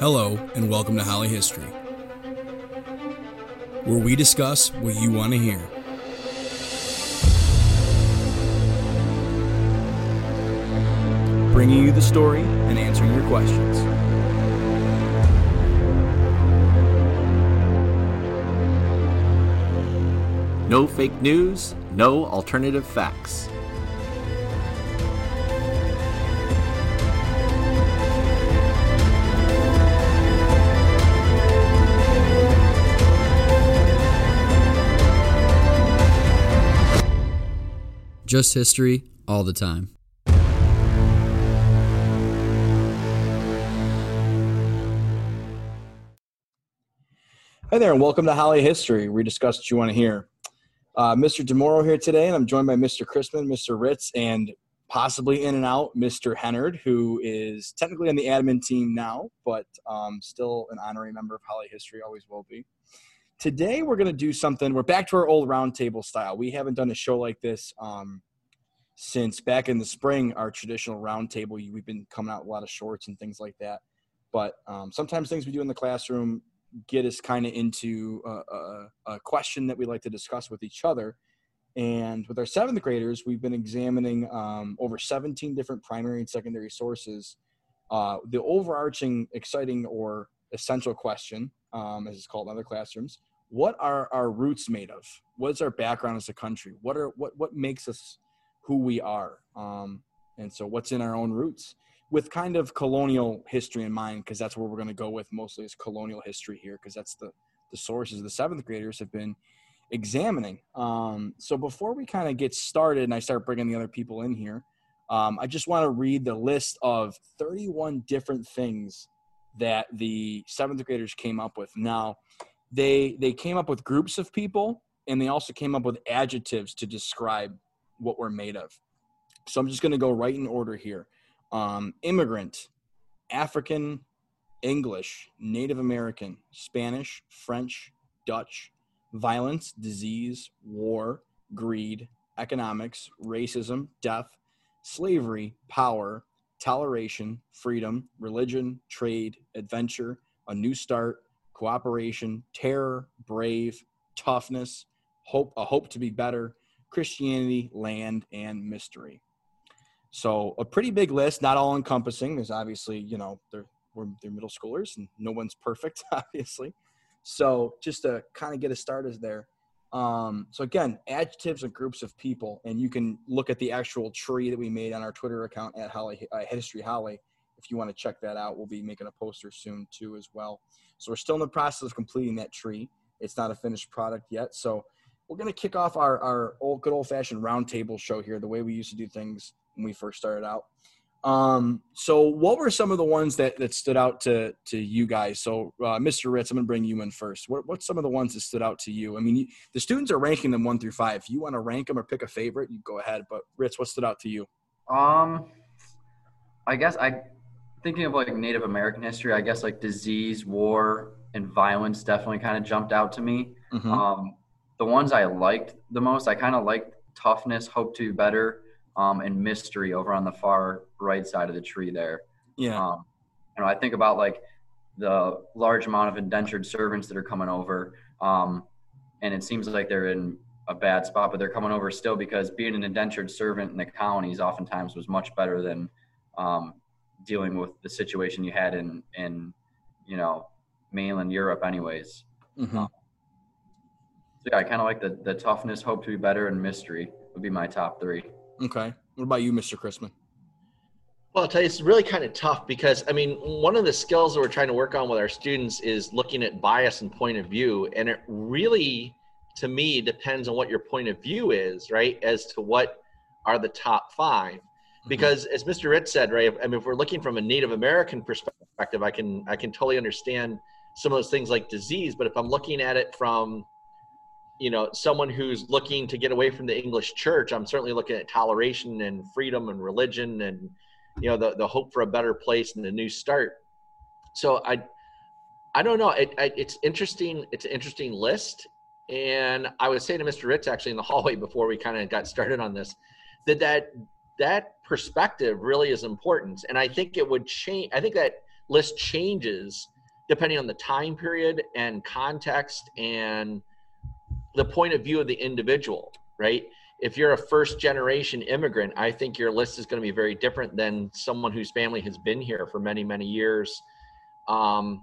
Hello, and welcome to Holley History, where we discuss what you want to hear. Bringing you the story and answering your questions. No fake news, no alternative facts. Just history all the time. Hi there, and welcome to Holley History. We discuss what you want to hear. Uh, Mr. Demoro here today, and I'm joined by Mr. Crissman, Mr. Ritz, and possibly in and out Mr. Hennard, who is technically on the admin team now, but um, still an honorary member of Holley History, always will be. Today, we're going to do something. We're back to our old roundtable style. We haven't done a show like this um, since back in the spring, our traditional roundtable. We've been coming out a lot of shorts and things like that. But um, sometimes things we do in the classroom get us kind of into a, a, a, question that we like to discuss with each other. And with our seventh graders, we've been examining um, over 17 different primary and secondary sources. Uh, the overarching, exciting, or essential question, um, as it's called in other classrooms, what are our roots made of? What is our background as a country? What are what what makes us who we are? Um, and so, what's in our own roots? with kind of colonial history in mind, because that's where we're going to go with mostly is colonial history here, because that's the the sources the seventh graders have been examining. Um, so before we kind of get started and I start bringing the other people in here, um, I just want to read the list of 31 different things that the seventh graders came up with. Now, they they came up with groups of people, and they also came up with adjectives to describe what we're made of. So I'm just going to go right in order here um, immigrant, African, English, Native American, Spanish, French, Dutch, violence, disease, war, greed, economics, racism, death, slavery, power, toleration, freedom, religion, trade, adventure, a new start, cooperation, terror, brave, toughness, hope, a hope to be better, Christianity, land, and mystery. So a pretty big list, not all encompassing. There's obviously, you know, they're we're, they're middle schoolers and no one's perfect, obviously. So just to kind of get us started there. Um, so again, adjectives and groups of people, and you can look at the actual tree that we made on our Twitter account at Holley uh, History Holley. If you want to check that out, we'll be making a poster soon too as well. So we're still in the process of completing that tree. It's not a finished product yet. So we're going to kick off our, our old good old fashioned roundtable show here, the way we used to do things when we first started out. Um, so what were some of the ones that, that stood out to, to you guys? So, uh, Mr. Ritz, I'm gonna bring you in first. What, what's some of the ones that stood out to you? I mean, you, the students are ranking them one through five. If you want to rank them or pick a favorite, you go ahead. But Ritz, what stood out to you? Um, I guess I, thinking of like Native American history, I guess like disease, war, and violence definitely kind of jumped out to me. Mm-hmm. Um, the ones I liked the most, I kind of liked toughness, hope to be better, um, and mystery over on the far right side of the tree there. Yeah. Um, and I think about like the large amount of indentured servants that are coming over, um, and it seems like they're in a bad spot, but they're coming over still because being an indentured servant in the colonies oftentimes was much better than um, dealing with the situation you had in in you know mainland Europe, anyways. Mm-hmm. Um, so yeah, I kind of like the the toughness, hope to be better, and mystery would be my top three. Okay. What about you, Mr. Crissman? Well, I'll tell you, it's really kind of tough because, I mean, one of the skills that we're trying to work on with our students is looking at bias and point of view. And it really, to me, depends on what your point of view is, right? As to what are the top 5 mm-hmm. Mm-hmm. Because as Mr. Ritz said, right, I mean, if we're looking from a Native American perspective, I can, I can totally understand some of those things like disease. But if I'm looking at it from you know someone who's looking to get away from the english church i'm certainly looking at toleration and freedom and religion and you know the, the hope for a better place and a new start so i i don't know it, I, it's interesting it's an interesting list and i was saying to mr ritz actually in the hallway before we kind of got started on this that that that perspective really is important and i think it would change i think that list changes depending on the time period and context and the point of view of the individual, right? If you're a first generation immigrant, I think your list is going to be very different than someone whose family has been here for many, many years, um,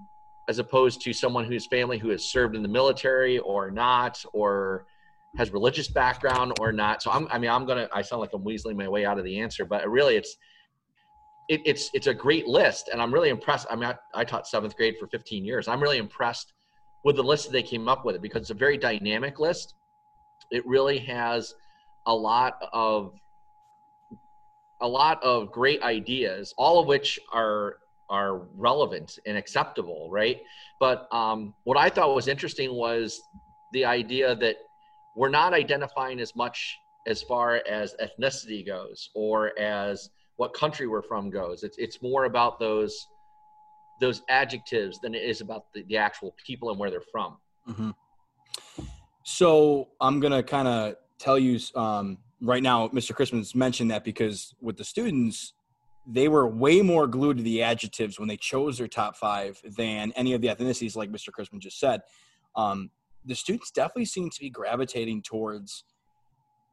as opposed to someone whose family who has served in the military or not, or has religious background or not. So I'm, I mean, I'm gonna. I sound like I'm weaseling my way out of the answer, but really, it's it, it's it's a great list, and I'm really impressed. I mean, I, I taught seventh grade for 15 years. I'm really impressed with the list that they came up with it because it's a very dynamic list. It really has a lot of a lot of great ideas, all of which are are relevant and acceptable, right? But um, what I thought was interesting was the idea that we're not identifying as much as far as ethnicity goes or as what country we're from goes. It's it's more about those those adjectives than it is about the, the actual people and where they're from. Mm-hmm. So I'm gonna kind of tell you um, right now. Mr. Crissman mentioned that because with the students, they were way more glued to the adjectives when they chose their top five than any of the ethnicities, like Mr. Crissman just said. Um, the students definitely seem to be gravitating towards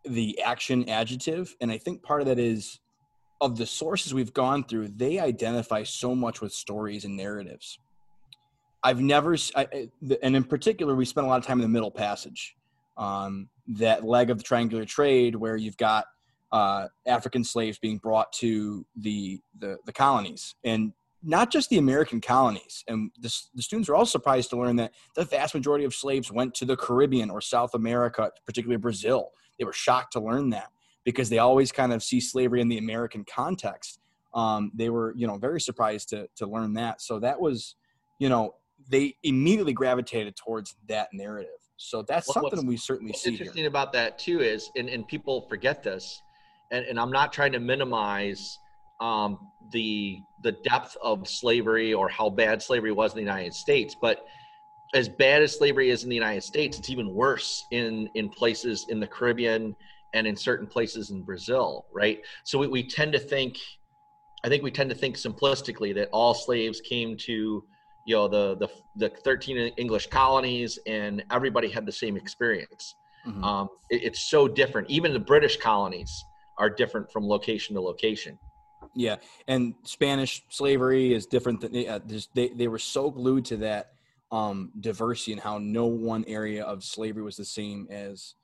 the action adjective, and I think part of that is of the sources we've gone through, they identify so much with stories and narratives. I've never, I, and in particular, we spent a lot of time in the Middle Passage, um, that leg of the triangular trade where you've got uh, African slaves being brought to the, the, the colonies, and not just the American colonies. And the, the students are all surprised to learn that the vast majority of slaves went to the Caribbean or South America, particularly Brazil. They were shocked to learn that because they always kind of see slavery in the American context. Um, they were, you know, very surprised to to learn that. So that was, you know, they immediately gravitated towards that narrative. So that's something we certainly what's see. interesting here. about that too is, and, and people forget this, and, and I'm not trying to minimize um, the the depth of slavery or how bad slavery was in the United States, but as bad as slavery is in the United States, it's even worse in in places in the Caribbean and in certain places in Brazil, right? So we, we tend to think, I think we tend to think simplistically that all slaves came to, you know, the the, the 13 English colonies and everybody had the same experience. Mhm. Um, it- it's so different. Even the British colonies are different from location to location. Yeah, and Spanish slavery is different than uh, they they were so glued to that um, diversity and how no one area of slavery was the same as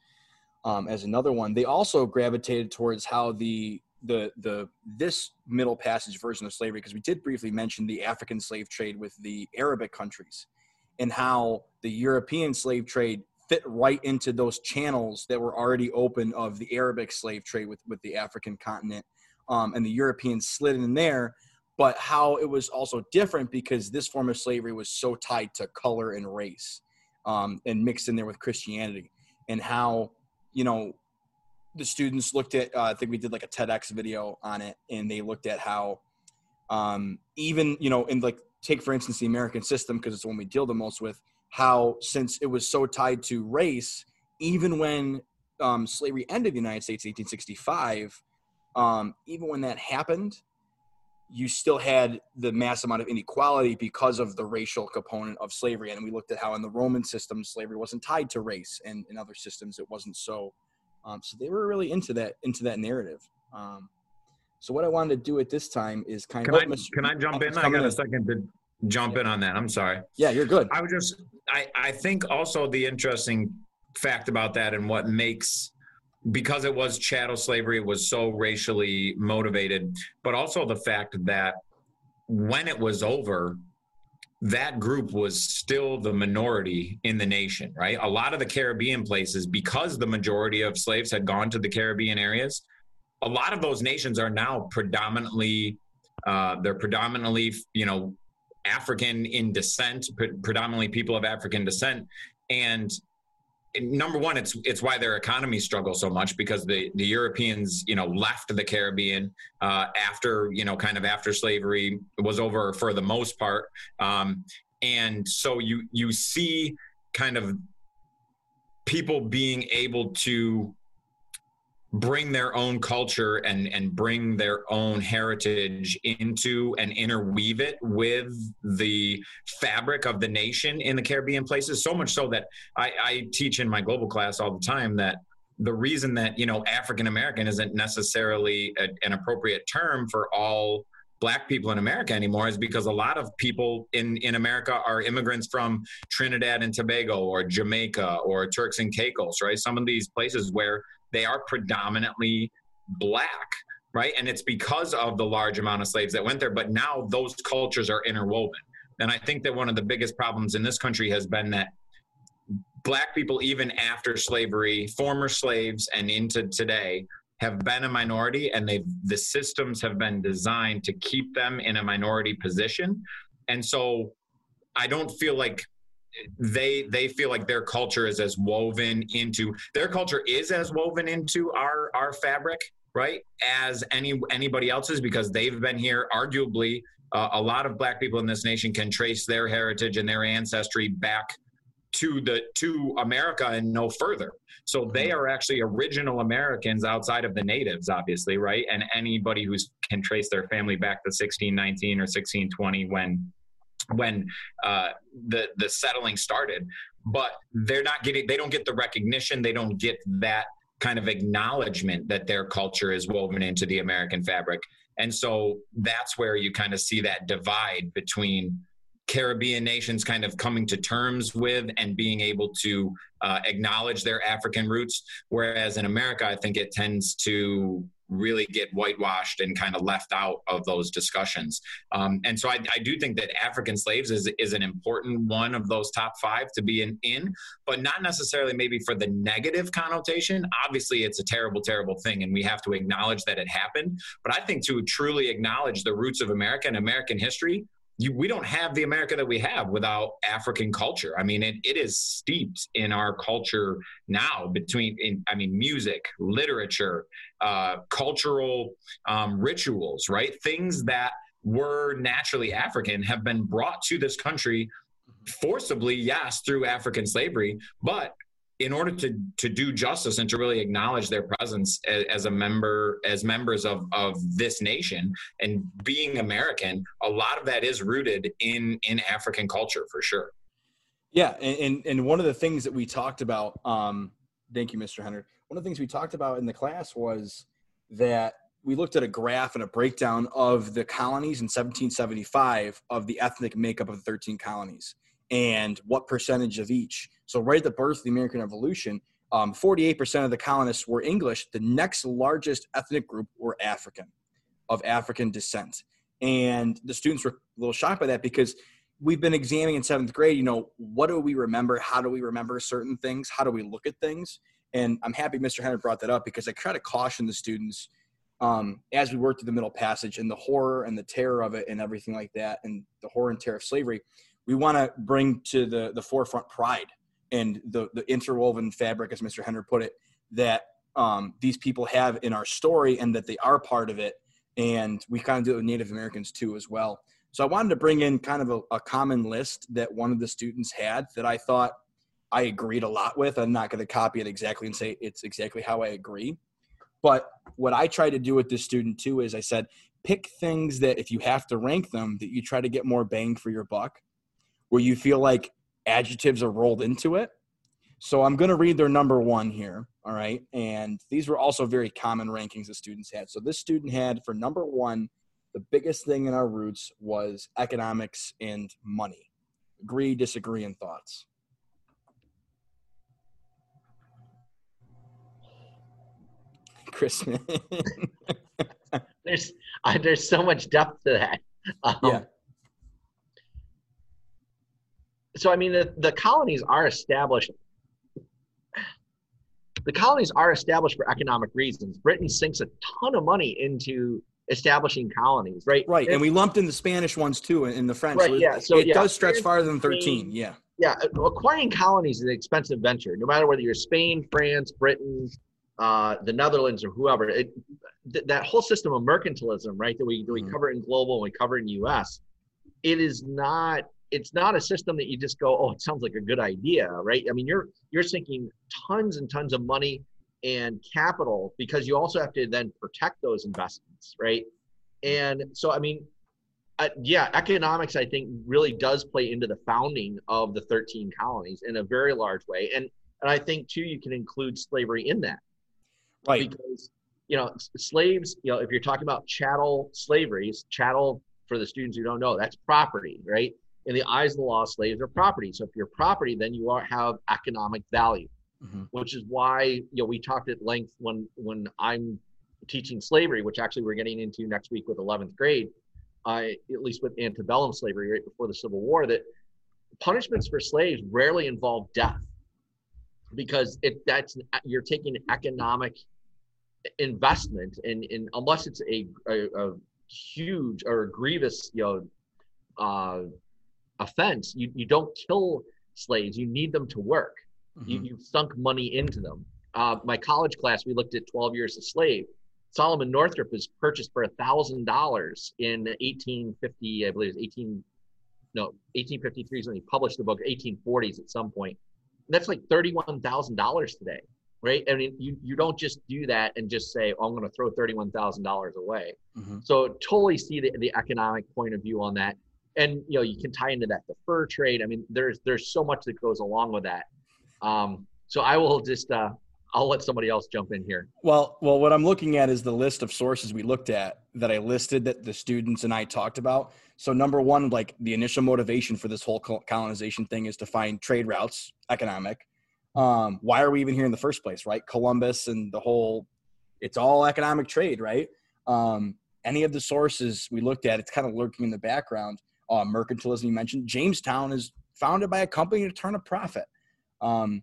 um, as another one. They also gravitated towards how the the the this middle passage version of slavery because we did briefly mention the African slave trade with the Arabic countries and how the European slave trade fit right into those channels that were already open of the Arabic slave trade with with the African continent um, and the Europeans slid in there, but how it was also different because this form of slavery was so tied to color and race um, and mixed in there with Christianity, and how you know the students looked at. Uh, I think we did like a TEDx video on it, and they looked at how um, even you know in like take for instance the American system because it's the one we deal the most with. How since it was so tied to race, even when um, slavery ended in the United States in 1865 um, even when that happened, you still had the mass amount of inequality because of the racial component of slavery. And we looked at how in the Roman system, slavery wasn't tied to race, and in other systems, it wasn't so. Um, so they were really into that into that narrative. Um, so what I wanted to do at this time is kind Can of I can I jump in? I got a second to jump in on that. I'm sorry. Yeah, you're good. I was just I I think also the interesting fact about that and what makes because it was chattel slavery it was so racially motivated, but also the fact that when it was over, that group was still the minority in the nation, right? A lot of the Caribbean places, because the majority of slaves had gone to the Caribbean areas, a lot of those nations are now predominantly, uh, they're predominantly, you know, African in descent, pre- predominantly people of African descent, and number one, it's it's why their economies struggle so much because the the Europeans, you know, left the Caribbean uh, after you know, kind of after slavery was over for the most part, um, and so you you see kind of people being able to bring their own culture and and bring their own heritage into and interweave it with the fabric of the nation in the Caribbean places so much so that I, I teach in my global class all the time that the reason that you know African American isn't necessarily a, an appropriate term for all black people in America anymore is because a lot of people in, in America are immigrants from Trinidad and Tobago or Jamaica or Turks and Caicos, right? Some of these places where they are predominantly black right? And it's because of the large amount of slaves that went there but now those cultures are interwoven. And i think that one of the biggest problems in this country has been that black people even after slavery former slaves and into today have been a minority and they the systems have been designed to keep them in a minority position. And so i don't feel like they they feel like their culture is as woven into their culture is as woven into our our fabric right as any anybody else's because they've been here arguably uh, a lot of black people in this nation can trace their heritage and their ancestry back to the to America and no further. So they are actually original Americans outside of the natives, obviously, right? And anybody who can trace their family back to 1619 or 1620 when when uh, the the settling started. But they're not getting they don't get the recognition. They don't get that kind of acknowledgement that their culture is woven into the American fabric. And so that's where you kind of see that divide between Caribbean nations kind of coming to terms with and being able to uh, acknowledge their African roots. Whereas in America, I think it tends to really get whitewashed and kind of left out of those discussions. Um, and so I, I, do think that African slaves is, is an important one of those top five to be in, in, but not necessarily maybe for the negative connotation. Obviously, it's a terrible, terrible thing, and we have to acknowledge that it happened. But I think to truly acknowledge the roots of America and American history, you, we don't have the America that we have without African culture. I mean, it, it is steeped in our culture now between, in, I mean, music, literature, uh, cultural um, rituals, right? Things that were naturally African have been brought to this country forcibly, yes, through African slavery, but in order to to do justice and to really acknowledge their presence as, as, a member as members of of this nation and being american a lot of that is rooted in in african culture for sure. Yeah and and one of the things that we talked about um thank you mr Hennard one of the things we talked about in the class was that we looked at a graph and a breakdown of the colonies in 1775 of the ethnic makeup of the 13 colonies and what percentage of each. So, right at the birth of the American Revolution, um, 48% of the colonists were English. The next largest ethnic group were African, of African descent. And the students were a little shocked by that because we've been examining in seventh grade, you know, what do we remember? How do we remember certain things? How do we look at things? And I'm happy Mr. Hennard brought that up because I try to caution the students um, as we work through the middle passage and the horror and the terror of it and everything like that, and the horror and terror of slavery we want to bring to the, the forefront pride and the, the interwoven fabric, as Mr. Hennard put it, that um, these people have in our story and that they are part of it. And we kind of do it with Native Americans too, as well. So I wanted to bring in kind of a, a common list that one of the students had that I thought I agreed a lot with. I'm not going to copy it exactly and say it's exactly how I agree. But what I try to do with this student too is I said, pick things that if you have to rank them, that you try to get more bang for your buck where you feel like adjectives are rolled into it. So I'm going to read their number one here. All right. And these were also very common rankings the students had. So this student had for number one, the biggest thing in our roots was economics and money. Agree, disagree, and thoughts. Crissman. there's uh, there's so much depth to that. Um, yeah so I mean the, the colonies are established the colonies are established for economic reasons. Britain sinks a ton of money into establishing colonies, right? Right, and, and we lumped in the Spanish ones too, and the French. Right, so yeah. So it yeah, does stretch farther than thirteen. Yeah. Yeah, acquiring colonies is an expensive venture. No matter whether you're Spain, France, Britain, uh, the Netherlands, or whoever, it, th- that whole system of mercantilism, right, that we that we mm-hmm. cover in global and we cover in U.S. It is not it's not a system that you just go, oh, it sounds like a good idea, right? I mean, you're you're sinking tons and tons of money and capital because you also have to then protect those investments, right? And so, I mean, uh, yeah, economics I think really does play into the founding of the 13 colonies in a very large way, and and I think too you can include slavery in that, Right. Because you know slaves, you know, if you're talking about chattel slaveries, chattel for the students who don't know, that's property, right? In the eyes of the law, slaves are property. So if you're property, then you are have economic value Mhm. which is why you know we talked at length when when I'm teaching slavery, which actually we're getting into next week with 11th grade, I at least with antebellum slavery right before the Civil War, that punishments for slaves rarely involve death because it that's you're taking economic investment and, and unless it's a, a, a huge or a grievous you know uh, offense you, you don't kill slaves you need them to work you, Mhm. you've sunk money into them. Uh, my college class, we looked at 12 Years a Slave. Solomon Northup was purchased for a thousand dollars in 1850, I believe it was 18, no, 1853 is when he published the book. 1840s at some point. That's like thirty-one thousand dollars today, right? I mean, you you don't just do that and just say, "Oh, I'm going to throw thirty-one thousand dollars away." Mhm. So totally see the, the economic point of view on that. And you know, you can tie into that the fur trade. I mean, there's there's so much that goes along with that. Um, so I will just uh, I'll let somebody else jump in here. Well, well, what I'm looking at is the list of sources we looked at that I listed that the students and I talked about. So number one, like the initial motivation for this whole colonization thing is to find trade routes, economic. Um, why are we even here in the first place, right? Columbus and the whole, it's all economic trade, right? Um, any of the sources we looked at, it's kind of lurking in the background. Uh, mercantilism, you mentioned. Jamestown is founded by a company to turn a profit. Um,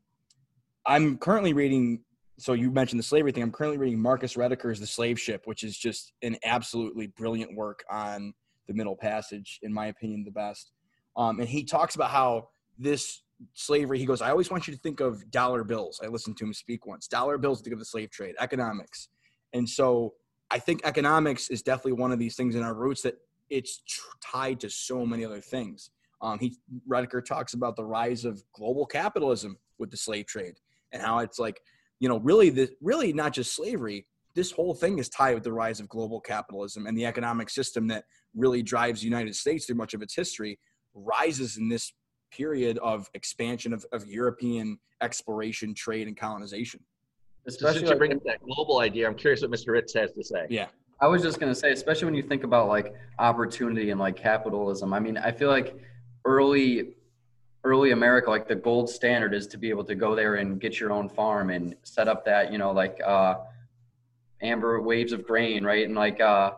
I'm currently reading so you mentioned the slavery thing. I'm currently reading Marcus Rediker's The Slave Ship, which is just an absolutely brilliant work on the Middle Passage, in my opinion, the best. Um, and he talks about how this slavery. He goes, "I always want you to think of dollar bills." I listened to him speak once. Dollar bills. Think of the slave trade, economics, and so I think economics is definitely one of these things in our roots that it's tr- tied to so many other things. Um, he Rediker talks about the rise of global capitalism with the slave trade and how it's like you know, really, the really not just slavery. This whole thing is tied with the rise of global capitalism and the economic system that really drives the United States through much of its history. Rises in this period of expansion of, of European exploration, trade, and colonization. So since Especially you like bring up that global idea, I'm curious what Mr. Ritz has to say. Yeah, I was just gonna say, especially when you think about like opportunity and like capitalism. I mean, I feel like early, early America, like the gold standard is to be able to go there and get your own farm and set up that, you know, like uh, amber waves of grain, right? And like, uh,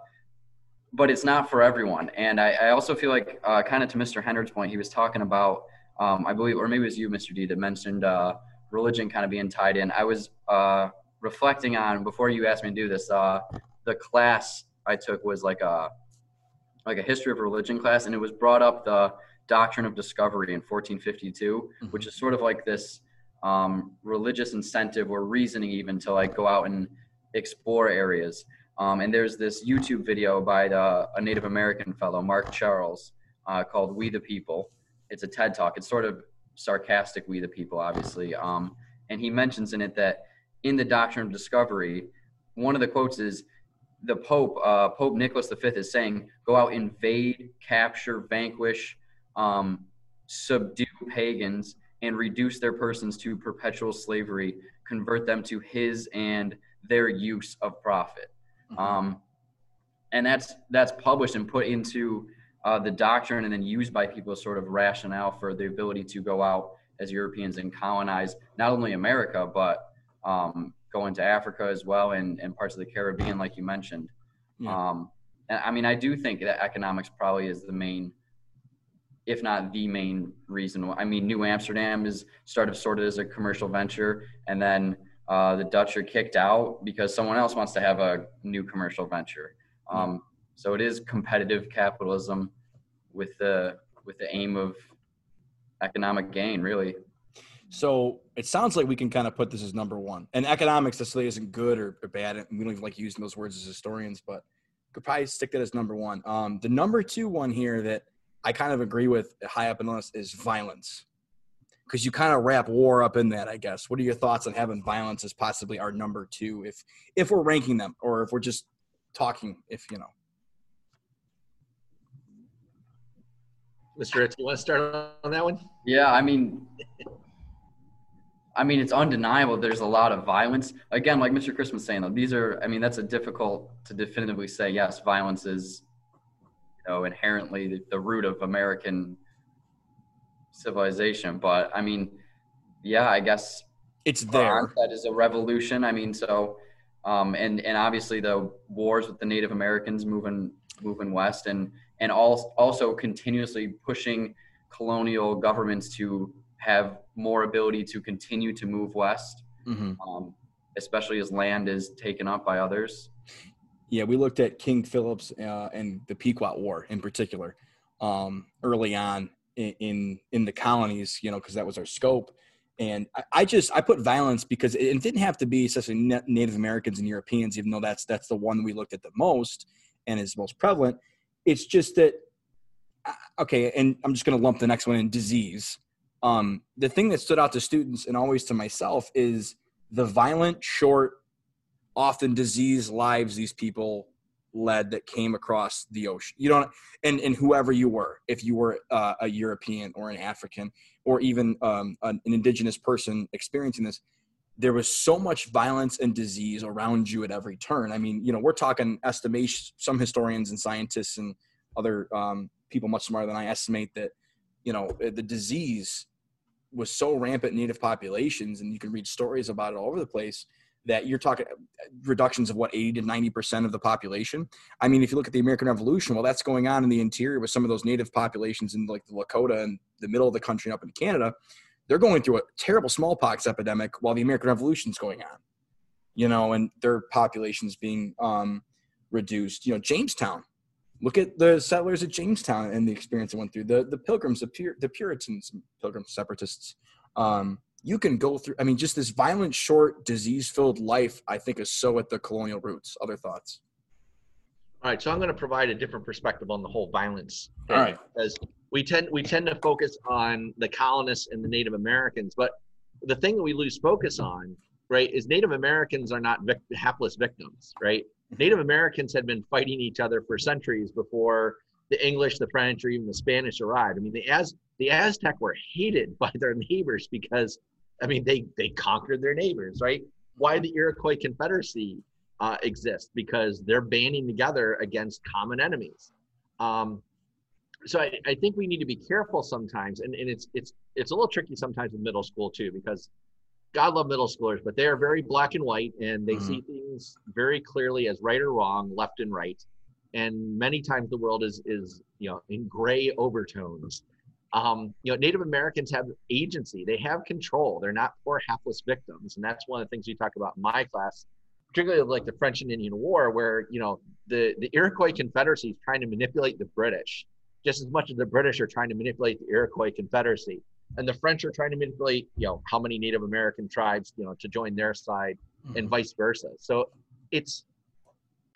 but it's not for everyone. And I, I also feel like, uh, kind of to Mr. Hendricks' point, he was talking about, um, I believe, or maybe it was you, Mr. D, that mentioned uh, religion kind of being tied in. I was uh, reflecting on before you asked me to do this. Uh, the class I took was like a like a history of religion class, and it was brought up the doctrine of discovery in 1452, Mhm. which is sort of like this um, religious incentive or reasoning even to like go out and explore areas. Um, and there's this YouTube video by the, a Native American fellow, Mark Charles, uh, called "We the People." It's a TED talk. It's sort of sarcastic, "We the People," obviously. Um, and he mentions in it that in the doctrine of discovery, one of the quotes is the Pope, uh, Pope Nicholas V, is saying, "Go out, invade, capture, vanquish, um, subdue pagans, and reduce their persons to perpetual slavery. Convert them to His and their use of profit." Mhm. Um, and that's that's published and put into uh, the doctrine, and then used by people as sort of rationale for the ability to go out as Europeans and colonize not only America but um, go into Africa as well and, and parts of the Caribbean, like you mentioned. Yeah. Um, and I mean, I do think that economics probably is the main, if not the main reason. I mean, New Amsterdam is sort of as a commercial venture, and then uh, the Dutch are kicked out because someone else wants to have a new commercial venture. Um, so it is competitive capitalism with the with the aim of economic gain, really. So it sounds like we can kind of put this as number one. And economics necessarily isn't good or, or bad. and We don't even like using those words as historians, but could probably stick that as number one. Um, the number two one here that I kind of agree with high up in the list is violence. because you kind of wrap war up in that, I guess. What are your thoughts on having violence as possibly our number two, if if we're ranking them, or if we're just talking, if you know? Mr. Ritz, you want to start on that one? Yeah, I mean, I mean, it's undeniable. There's a lot of violence. Again, like Mr. Chris was saying, though, these are. I mean, that's a difficult to definitively say. Yes, violence is, you know, inherently the, the root of American civilization. But I mean, yeah, I guess it's there. That is a revolution. I mean, so, um, and and obviously the wars with the Native Americans moving moving west, and and also continuously pushing colonial governments to have more ability to continue to move west, mm-hmm. um, especially as land is taken up by others. Yeah, we looked at King Philip's uh, and the Pequot War in particular um, early on in, in, in the colonies, you know, because that was our scope. And I, I, just I put violence because it, it didn't have to be especially Native Americans and Europeans, even though that's that's the one we looked at the most and is most prevalent. It's just that okay, and I'm just going to lump the next one in disease. Um, the thing that stood out to students and always to myself is the violent, short, often disease lives these people led that came across the ocean. You don't, and and whoever you were, if you were uh, a European or an African or even um, an, an indigenous person experiencing this, there was so much violence and disease around you at every turn. I mean, you know, we're talking estimation. Some historians and scientists and other um, people much smarter than I estimate that, you know, the disease was so rampant in native populations, and you can read stories about it all over the place that you're talking reductions of what 80 to 90 percent of the population i mean if you look at the american revolution well that's going on in the interior with some of those native populations in like the lakota and the middle of the country up in canada they're going through a terrible smallpox epidemic while the American Revolution is going on, you know, and their populations being um, reduced. You know, Jamestown. Look at the settlers at Jamestown and the experience they went through. The the Pilgrims, the, Pur- the Puritans, Pilgrims, separatists. Um, you can go through. I mean, just this violent, short, disease-filled life. I think is so at the colonial roots. Other thoughts? All right, so I'm going to provide a different perspective on the whole violence. All right, because we tend we tend to focus on the colonists and the Native Americans, but the thing that we lose focus on, right, is Native Americans are not vic- hapless victims, right? Native Americans had been fighting each other for centuries before the English, the French, or even the Spanish arrived. I mean, the Az the Aztec were hated by their neighbors because, I mean, they they conquered their neighbors, right? Why the Iroquois Confederacy uh, exist? Because they're banding together against common enemies. Um, so I, I think we need to be careful sometimes and, and it's it's it's a little tricky sometimes in middle school too because god love middle schoolers but they are very black and white and they mm-hmm. see things very clearly as right or wrong left and right. And many times the world is is you know in gray overtones. Um, you know native americans have agency. They have control. They're not poor hapless victims. And that's one of the things we talk about in my class particularly like the french and indian war where you know the the iroquois confederacy is trying to manipulate the british just as much as the British are trying to manipulate the Iroquois Confederacy. And the French are trying to manipulate, you know, how many Native American tribes, you know, to join their side mm-hmm. and vice versa. So it's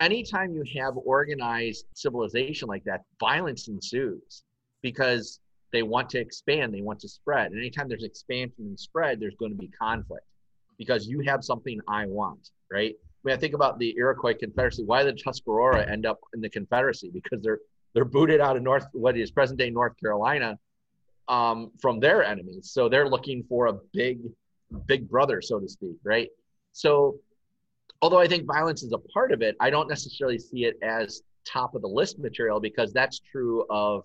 anytime you have organized civilization like that, violence ensues because they want to expand, they want to spread. And anytime there's expansion and spread, there's going to be conflict because you have something I want, right? I mean, I think about the Iroquois Confederacy. Why did Tuscarora end up in the Confederacy? Because they're they're booted out of North, what is present day North Carolina, um, from their enemies. So they're looking for a big, big brother, so to speak, right? So, although I think violence is a part of it, I don't necessarily see it as top of the list material because that's true of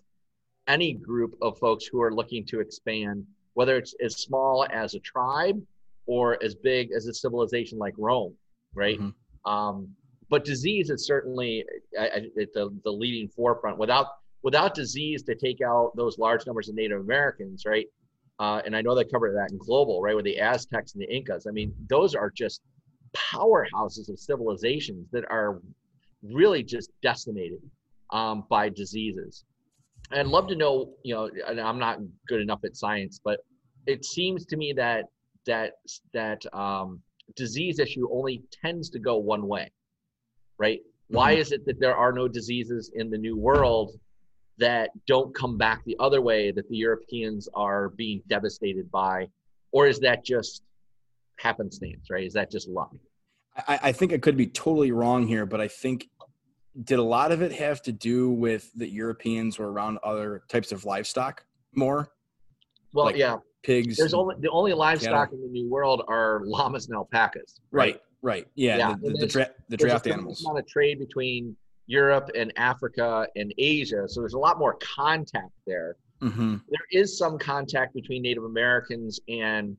any group of folks who are looking to expand, whether it's as small as a tribe or as big as a civilization like Rome, right? Mm-hmm. Um, but disease is certainly at the, the leading forefront. Without without disease to take out those large numbers of Native Americans, right? Uh, and I know they covered that in global, right, with the Aztecs and the Incas. I mean, those are just powerhouses of civilizations that are really just decimated um, by diseases. And I'd love to know, you know, and I'm not good enough at science, but it seems to me that that that um, disease issue only tends to go one way right? Mm-hmm. Why is it that there are no diseases in the new world that don't come back the other way that the Europeans are being devastated by, or is that just happenstance? Right? Is that just luck? I, I think I could be totally wrong here, but I think did a lot of it have to do with the Europeans were around other types of livestock more? Well, Like yeah. Pigs. There's only the only livestock in the New World are llamas and alpacas. right, right. Yeah, Yeah, the, the, the, dra- the There's a draft animals. amount of trade between Europe and Africa and Asia, so there's a lot more contact there. hmm There is some contact between Native Americans and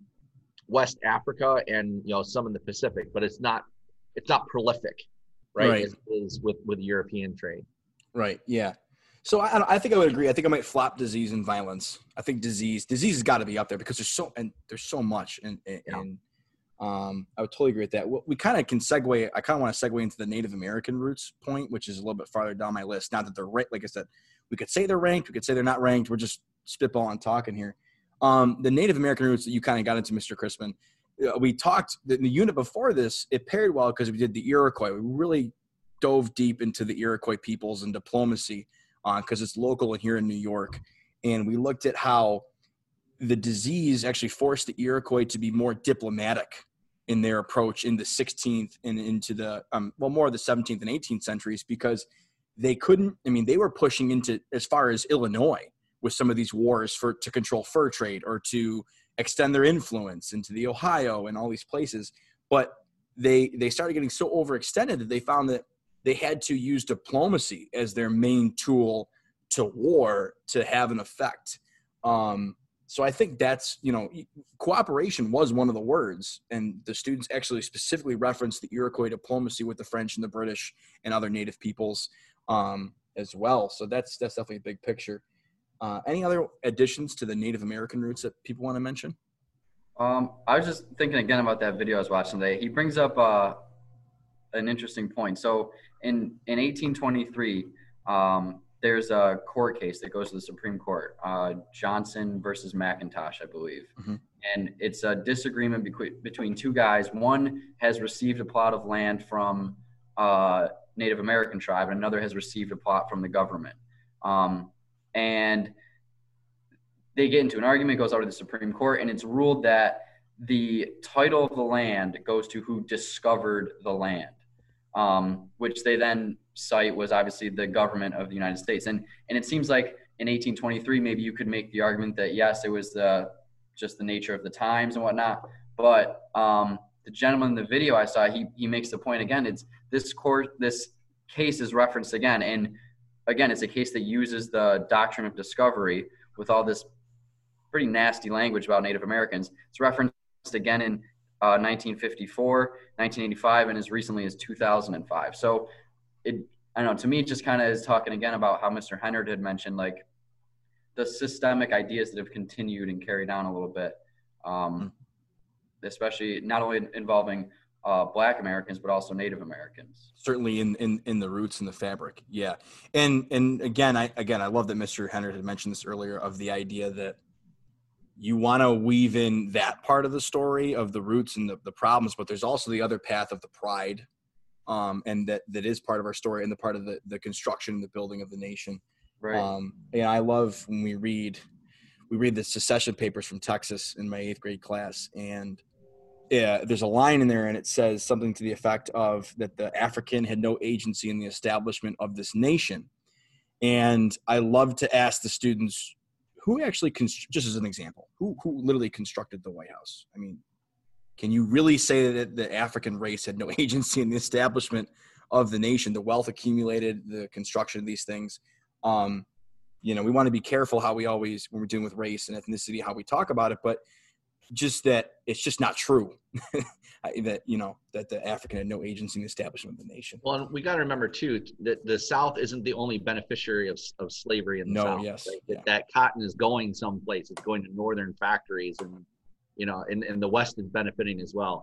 West Africa and you know some in the Pacific, but it's not it's not prolific, right? Right. As is with with European trade. Right. Yeah. So I, I think I would agree. I think I might flop disease and violence. I think disease, disease has got to be up there because there's so and there's so much, and and, Yeah. and um, I would totally agree with that. We- kind of can segue. I kind of want to segue into the Native American roots point, which is a little bit farther down my list. Not that they're right, like I said, we could say they're ranked, we could say they're not ranked. We're just spitballing talking here. Um, the Native American roots that you kind of got into, Mr. Crissman. uh, We talked the, the unit before this. It paired well because we did the Iroquois. We really dove deep into the Iroquois peoples and diplomacy because it's local and here in New York. And we looked at how the disease actually forced the Iroquois to be more diplomatic in their approach in the 16th and into the um, well more of the 17th and 18th centuries because they couldn't. I mean, they were pushing into as far as Illinois with some of these wars for to control fur trade or to extend their influence into the Ohio and all these places. But they they started getting so overextended that they found that they had to use diplomacy as their main tool to war to have an effect. Um, so I think that's you know cooperation was one of the words, and the students actually specifically referenced the Iroquois diplomacy with the French and the British and other native peoples um, as well. So that's that's definitely a big picture. Uh, any other additions to the Native American roots that people want to mention? Um, I was just thinking again about that video I was watching today. He brings up uh, an interesting point. So in in 1823, um, there's a court case that goes to the Supreme Court, uh, Johnson versus McIntosh, I believe, Mhm. and it's a disagreement between between two guys. One has received a plot of land from uh, Native American tribe, and another has received a plot from the government. Um, and they get into an argument, goes out to the Supreme Court, and it's ruled that the title of the land goes to who discovered the land, um, which they then cite was obviously the government of the United States. And and it seems like in 1823, maybe you could make the argument that yes, it was the just the nature of the times and whatnot. But um, the gentleman in the video I saw, he he makes the point again. It's this court, this case is referenced again, and again, it's a case that uses the doctrine of discovery with all this pretty nasty language about Native Americans. It's referenced again in uh, 1954, 1985, and as recently as 2005. So it, I don't know, to me, it just kind of is talking again about how Mr. Hennard had mentioned, like the systemic ideas that have continued and carried on a little bit, um, especially not only involving uh, Black Americans, but also Native Americans. certainly in, in in the roots and the fabric yeah and and again i again i love that mr Hennard had mentioned this earlier of the idea that you want to weave in that part of the story of the roots and the, the problems but there's also the other path of the pride um, and that that is part of our story and the part of the, the construction and the building of the nation Right. um, and i love when we read we read the secession papers from texas in my eighth grade class and yeah, there's a line in there and it says something to the effect of that the African had no agency in the establishment of this nation. And I love to ask the students who actually, const- just as an example, who, who literally constructed the White House? I mean, can you really say that the African race had no agency in the establishment of the nation? The wealth accumulated, the construction of these things. Um, you know, we want to be careful how we always, when we're dealing with race and ethnicity, how we talk about it, but just that it's just not true that you know that the African had no agency in the establishment of the nation. Well, and we got to remember too that the South isn't the only beneficiary of, of slavery in the No, South. yes, right? yeah. That, that cotton is going someplace. It's going to northern factories, and you know, and, and the West is benefiting as well.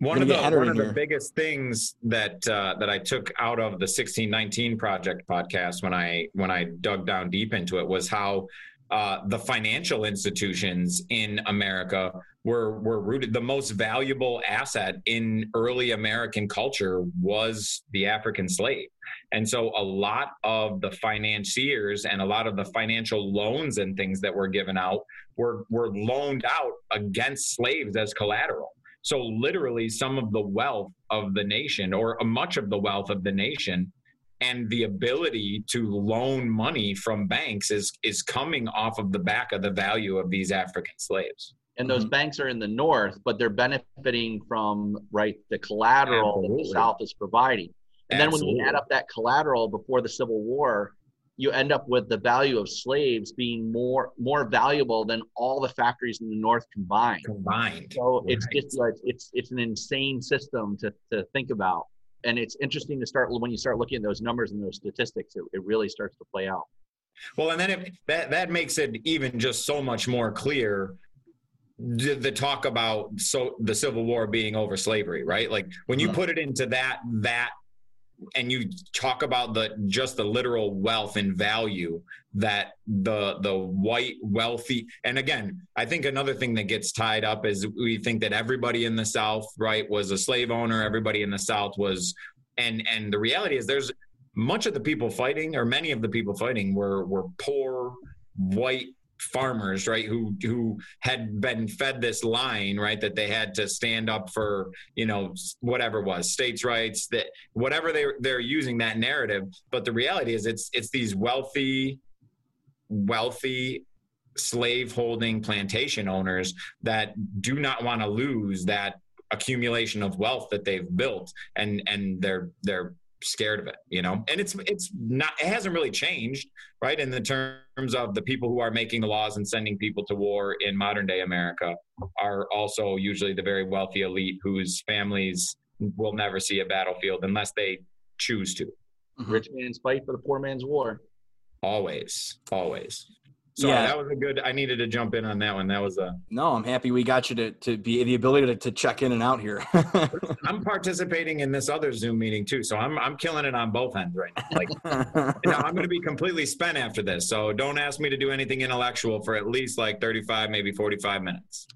One of the one in of the here. biggest things that uh, that I took out of the 1619 project podcast when I when I dug down deep into it was how uh, the financial institutions in America were were rooted. The most valuable asset in early American culture was the African slave. And so a lot of the financiers and a lot of the financial loans and things that were given out were, were loaned out against slaves as collateral. So literally some of the wealth of the nation or much of the wealth of the nation and the ability to loan money from banks is is coming off of the back of the value of these African slaves. And those mm-hmm. banks are in the north, but they're benefiting from right the collateral Absolutely. that the South is providing. And Absolutely. then when you add up that collateral before the Civil War, you end up with the value of slaves being more more valuable than all the factories in the north combined. Combined. So right. it's just like it's it's an insane system to to think about and it's interesting to start when you start looking at those numbers and those statistics it, it really starts to play out. Well and then it, that that makes it even just so much more clear the, the talk about so the civil war being over slavery right? Like when you put it into that that and you talk about the just the literal wealth and value that the the white wealthy and again i think another thing that gets tied up is we think that everybody in the south right was a slave owner everybody in the south was and and the reality is there's much of the people fighting or many of the people fighting were were poor white farmers right who who had been fed this line right that they had to stand up for you know whatever was states rights that whatever they they're using that narrative. But the reality is it's it's these wealthy wealthy slave holding plantation owners that do not want to lose that accumulation of wealth that they've built and and they're they're scared of it you know? And it's it's not it hasn't really changed right? In the terms of the people who are making the laws and sending people to war in modern day america are also usually the very wealthy elite whose families will never see a battlefield unless they choose to. Rich man's fight for the poor man's war. Always always so yeah. that was a good. I needed to jump in on that one. That was a. No, I'm happy we got you to to be the ability to, to check in and out here. I'm participating in this other Zoom meeting too, so I'm I'm killing it on both ends right now. Like, you know, I'm going to be completely spent after this. So don't ask me to do anything intellectual for at least like 35, maybe 45 minutes.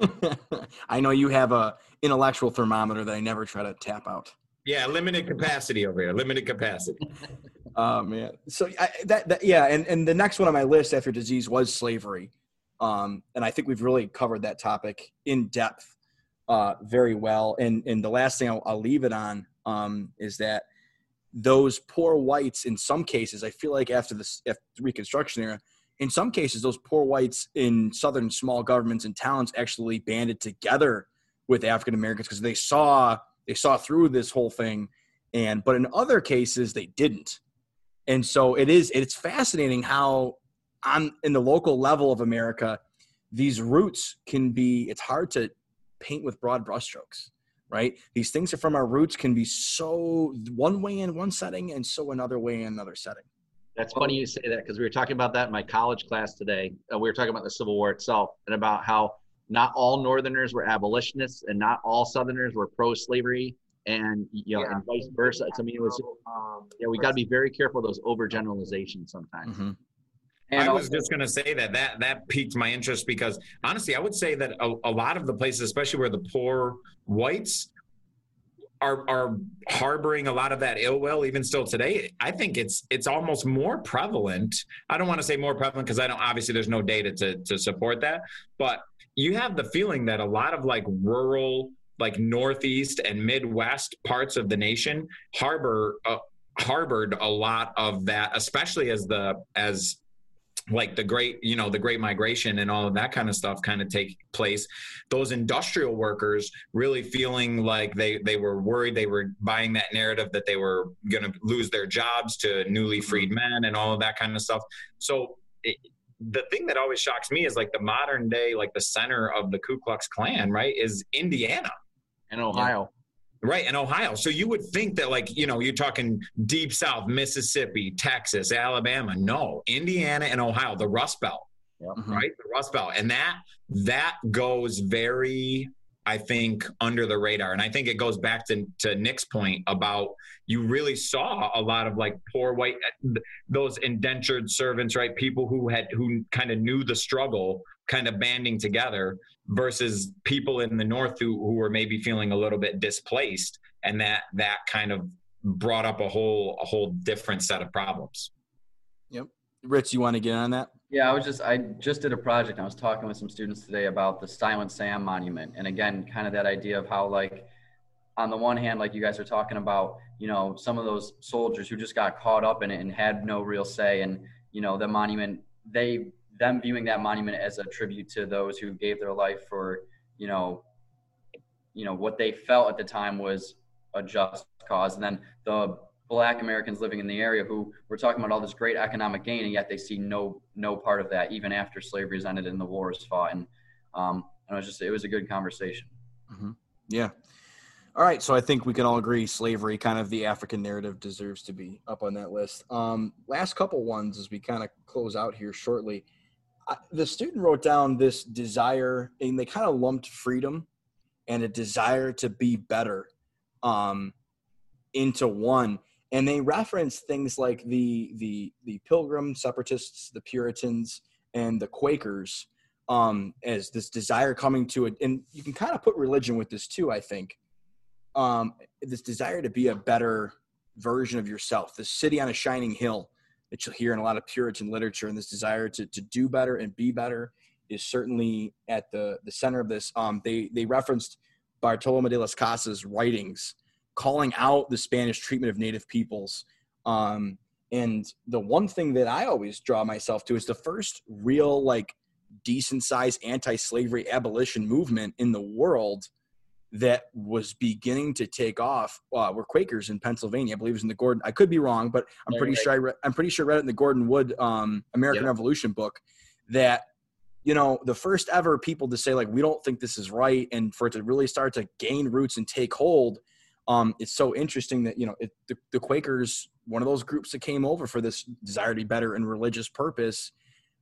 I know you have a intellectual thermometer that I never try to tap out. Yeah, limited capacity over here. Limited capacity. Oh man. So I, that, that yeah, and and the next one on my list after disease was slavery, um, and I think we've really covered that topic in depth, uh, very well. And and the last thing I'll, I'll leave it on um, is that those poor whites, in some cases, I feel like after the, after Reconstruction era, in some cases, those poor whites in southern small governments and towns actually banded together with African Americans because they saw they saw through this whole thing, and but in other cases they didn't and so it is it's fascinating how on in the local level of America, these roots can be it's hard to paint with broad brushstrokes, right? These things are from our roots can be so one way in one setting and so another way in another setting. That's funny you say that because we were talking about that in my college class today. Uh, we were talking about the Civil War itself and about how not all Northerners were abolitionists and not all Southerners were pro-slavery and you know, yeah. and vice versa. So, I mean, it was um, yeah, we got to be very careful of those overgeneralizations sometimes. Mm-hmm. And I was just going to say that that that piqued my interest because honestly, I would say that a, a lot of the places, especially where the poor whites are are harboring a lot of that ill will even still today i think it's it's almost more prevalent i don't want to say more prevalent because i don't obviously there's no data to to support that but you have the feeling that a lot of like rural like northeast and midwest parts of the nation harbor uh, harbored a lot of that especially as the as like the great you know the great migration and all of that kind of stuff kind of take place. Those industrial workers really feeling like they they were worried they were buying that narrative that they were going to lose their jobs to newly mm-hmm. freed men and all of that kind of stuff. So it, the thing that always shocks me is like the modern day like the center of the ku klux klan right is indiana and Ohio. Right, in Ohio. So you would think that, like, you know, you're talking deep south, Mississippi, Texas, Alabama. No, Indiana and Ohio, the Rust Belt, yep. Mm-hmm. right? The Rust Belt, and that that goes very, I think, under the radar. And I think it goes back to to Nick's point about you really saw a lot of like poor white, those indentured servants, right? People who had who kind of knew the struggle, kind of banding together versus people in the north who, who were maybe feeling a little bit displaced and that that kind of brought up a whole a whole different set of problems. Yep. Rich, you want to get on that? Yeah, I was just I just did a project. I was talking with some students today about the Silent Sam monument, and again, kind of that idea of how like on the one hand, like you guys are talking about, you know, some of those soldiers who just got caught up in it and had no real say, and you know, the monument they them viewing that monument as a tribute to those who gave their life for you know you know what they felt at the time was a just cause. And then the black americans living in the area who were talking about all this great economic gain and yet they see no no part of that even after slavery is ended and the war is fought. And um and it was just it was a good conversation. Mm-hmm. yeah. All right. So i think we can all agree slavery kind of the african narrative deserves to be up on that list. Um last couple ones as we kind of close out here shortly the student wrote down this desire and they kind of lumped freedom and a desire to be better um, into one. And they reference things like the the the pilgrim separatists the puritans and the quakers um, as this desire coming to it and you can kind of put religion with this too i think. Um, this desire to be a better version of yourself the city on a shining hill that you'll hear in a lot of Puritan literature, and this desire to to do better and be better is certainly at the the center of this. Um, they they referenced Bartolome de las Casas' writings, calling out the Spanish treatment of Native peoples. Um, and the one thing that I always draw myself to is the first real like decent sized anti-slavery abolition movement in the world that was beginning to take off uh, were Quakers in Pennsylvania. I believe it was in the Gordon. I could be wrong, but I'm pretty right. sure I read, I'm pretty sure I read it in the Gordon Wood um, American yep. Revolution book that you know the first ever people to say like we don't think this is right and for it to really start to gain roots and take hold. Um, it's so interesting that you know it, the, the Quakers, one of those groups that came over for this desire to be better and religious purpose,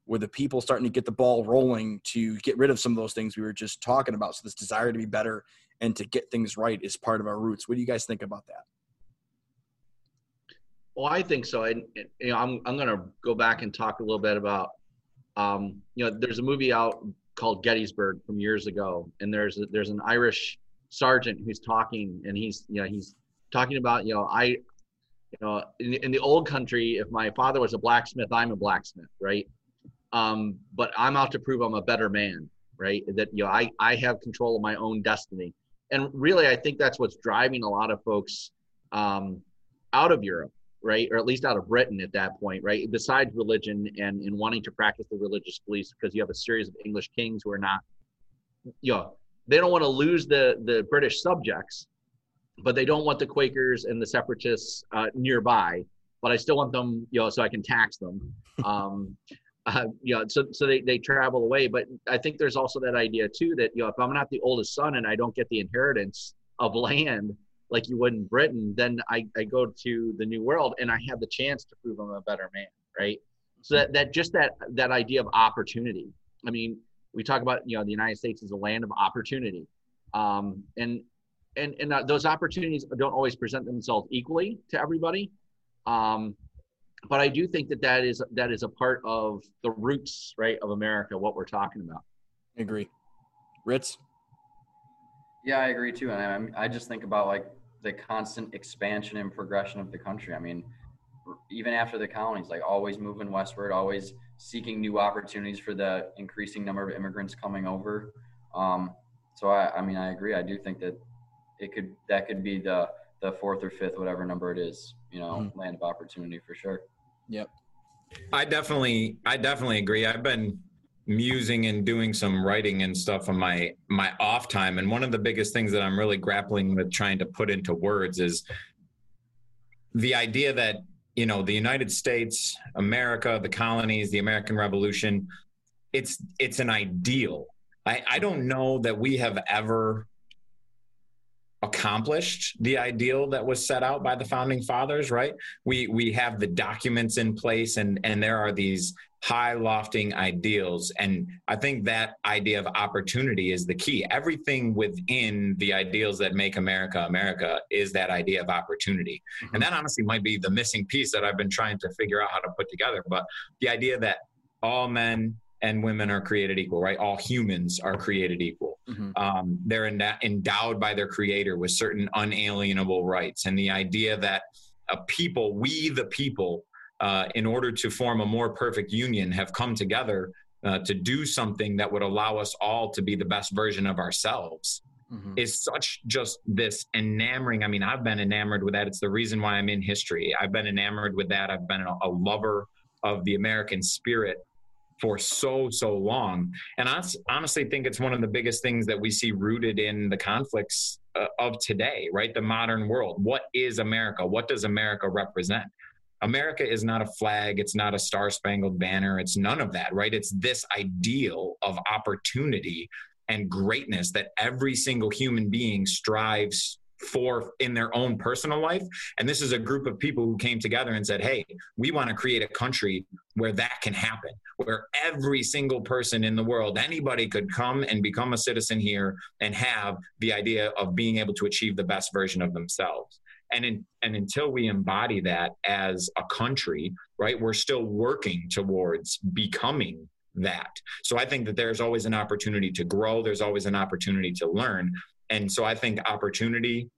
were the people starting to get the ball rolling to get rid of some of those things we were just talking about. So this desire to be better and to get things right is part of our roots. What do you guys think about that? Well, I think so. And, you know, I'm I'm going to go back and talk a little bit about, um, you know, there's a movie out called Gettysburg from years ago, and there's a, there's an Irish sergeant who's talking, and he's you know he's talking about you know I, you know, in, in the old country, if my father was a blacksmith, I'm a blacksmith, right? Um, but I'm out to prove I'm a better man, right? That you know I I have control of my own destiny and really, I think that's what's driving a lot of folks um, out of Europe, right, or at least out of Britain at that point, right? Besides religion and in wanting to practice the religious beliefs, because you have a series of English kings who are not, you know, they don't want to lose the the British subjects, but they don't want the Quakers and the separatists uh, nearby. But I still want them, you know, so I can tax them. Um, uh, you know, so so they, they travel away. But I think there's also that idea too that you know if I'm not the oldest son and I don't get the inheritance of land like you would in Britain, then I, I go to the new world and I have the chance to prove I'm a better man, right? So that, that just that that idea of opportunity. I mean, we talk about you know the United States is a land of opportunity, um, and and and uh, those opportunities don't always present themselves equally to everybody. Um, but I do think that that is that is a part of the roots, right, of America. What we're talking about. I agree, Ritz. Yeah, I agree too, and I, I just think about like the constant expansion and progression of the country. I mean, even after the colonies, like always moving westward, always seeking new opportunities for the increasing number of immigrants coming over. Um, so I, I mean, I agree. I do think that it could that could be the the fourth or fifth, whatever number it is, you know, mm-hmm. land of opportunity for sure. Yep. I definitely, I definitely agree. I've been musing and doing some writing and stuff on my my off time and one of the biggest things that i'm really grappling with trying to put into words is the idea that you know the united states america the colonies the american revolution it's it's an ideal i i don't know that we have ever accomplished the ideal that was set out by the founding fathers right? We we have the documents in place and and there are these high lofting ideals. And i think that idea of opportunity is the key. Everything within the ideals that make america america is that idea of opportunity. Mm-hmm. and that honestly might be the missing piece that i've been trying to figure out how to put together but the idea that all men and women are created equal right all humans are created equal Mhm. Um, they're endowed by their creator with certain unalienable rights. And the idea that a people, we the people, uh, in order to form a more perfect union, have come together uh, to do something that would allow us all to be the best version of ourselves Mhm. is such just this enamoring. I mean, I've been enamored with that. It's the reason why I'm in history. I've been enamored with that. I've been a, a lover of the American spirit for so, so long. And I honestly think it's one of the biggest things that we see rooted in the conflicts uh, of today, right? The modern world. What is America? What does America represent? America is not a flag. It's not a star spangled banner. It's none of that, right? It's this ideal of opportunity and greatness that every single human being strives for in their own personal life. And this is a group of people who came together and said, Hey, we want to create a country where that can happen, where every single person in the world, anybody could come and become a citizen here and have the idea of being able to achieve the best version of themselves. And, in, and until we embody that as a country, right, we're still working towards becoming that. So I think that there's always an opportunity to grow, there's always an opportunity to learn. And so I think opportunity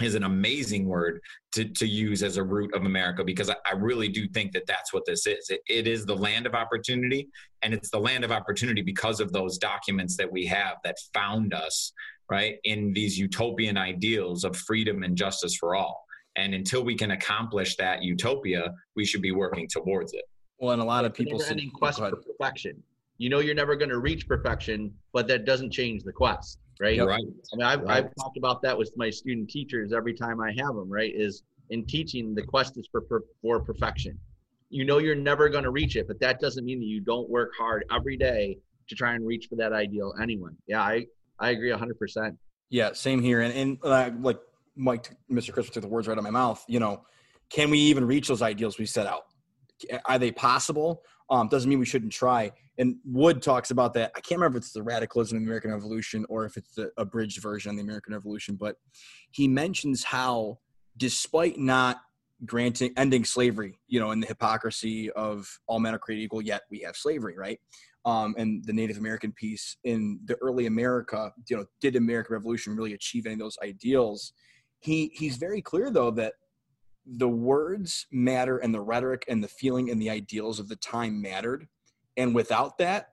is an amazing word to, to use as a root of America because I, I really do think that that's what this is. It, it is the land of opportunity, and it's the land of opportunity because of those documents that we have that found us, right, in these utopian ideals of freedom and justice for all. And until we can accomplish that utopia, we should be working towards it. Well, and a lot of people say, quest for perfection. You know you're never going to reach perfection, but that doesn't change the quest, right? Yep. Right. I mean, I've, Right. I've talked about that with my student teachers every time I have them, right? Is in teaching, the quest is for, for, for perfection. You know you're never going to reach it, but that doesn't mean that you don't work hard every day to try and reach for that ideal Anyone. Yeah, I, I agree 100%. Yeah, same here. And, and uh, like Mike, Mr. Crissman took the words right out of my mouth. You know, can we even reach those ideals we set out? Are they possible? Um, doesn't mean we shouldn't try. And Wood talks about that. I can't remember if it's the radicalism of the American Revolution or if it's the abridged version of the American Revolution, but he mentions how, despite not granting ending slavery, you know, in the hypocrisy of all men are created equal, yet we have slavery, right? um, and the Native American piece in the early America, you know, did the American Revolution really achieve any of those ideals? He he's very clear though that the words matter and the rhetoric and the feeling and the ideals of the time mattered, and without that,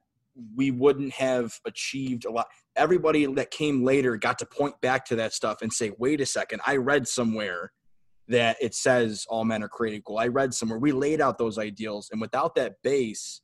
we wouldn't have achieved a lot. Everybody that came later got to point back to that stuff and say, "Wait a second, I read somewhere." That it says all men are created equal. I read somewhere we laid out those ideals, and without that base,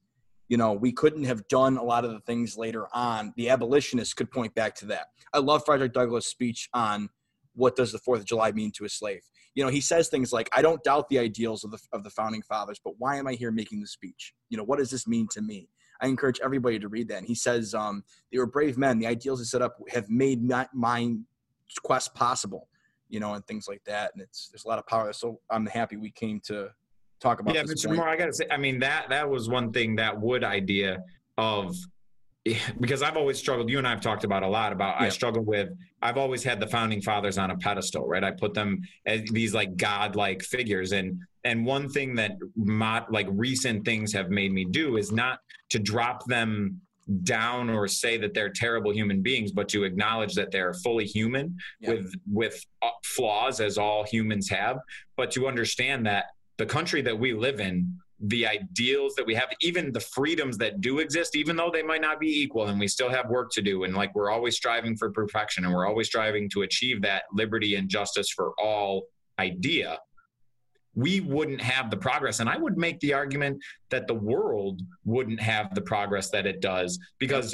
you know, we couldn't have done a lot of the things later on. The abolitionists could point back to that. I love Frederick Douglass' speech on what does the Fourth of July mean to a slave. You know, he says things like, "I don't doubt the ideals of the of the founding fathers, but why am I here making the speech? You know, what does this mean to me?" I encourage everybody to read that. And he says, um, "They were brave men. The ideals they set up have made my, my quest possible." You know, and things like that. And it's there's a lot of power. So I'm happy we came to talk about yeah, Mr. point. Moore, I gotta say, I mean that that was one thing that wood idea of because I've always struggled. You and I have talked about a lot about I struggle with. I've always had the founding fathers on a pedestal, right? I put them as these like godlike figures, and and one thing that mod, like recent things have made me do is not to drop them down or say that they're terrible human beings, but to acknowledge that they're fully human Yeah. with with uh, flaws as all humans have, but to understand that the country that we live in the ideals that we have even the freedoms that do exist even though they might not be equal and we still have work to do and like we're always striving for perfection and we're always striving to achieve that liberty and justice for all idea we wouldn't have the progress. And i would make the argument that the world wouldn't have the progress that it does because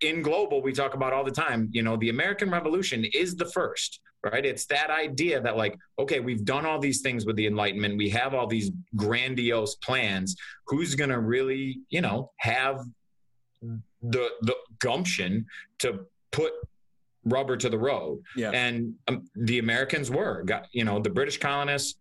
in global we talk about all the time you know the american revolution is the first right? It's that idea that like okay we've done all these things with the enlightenment. We have all these grandiose plans. Who's going to really you know have the the gumption to put rubber to the road? Yeah. and um, the americans were got you know the british colonists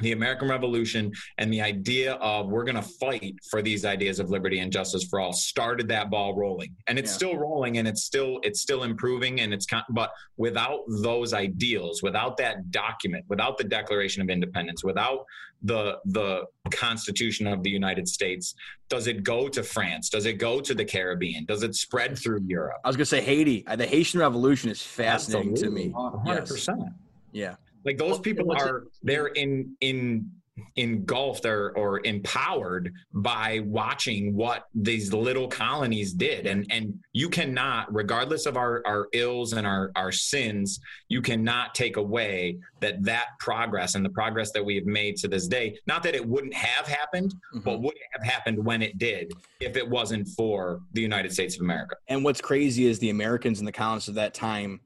the American Revolution and the idea of we're going to fight for these ideas of liberty and justice for all started that ball rolling, and it's Yeah. still rolling, and it's still it's still improving, and it's con- but without those ideals, without that document, without the Declaration of Independence, without the the Constitution of the United States, does it go to France? Does it go to the Caribbean? Does it spread through Europe? I was gonna say Haiti. The Haitian Revolution is fascinating to me. 100%. Yeah. Like those people are they're in in engulfed or, or empowered by watching what these little colonies did and and you cannot regardless of our our ills and our our sins you cannot take away that that progress and the progress that we have made to this day not that it wouldn't have happened Mhm. but would have happened when it did if it wasn't for the united states of america And what's crazy is the Americans and the colonists of that time.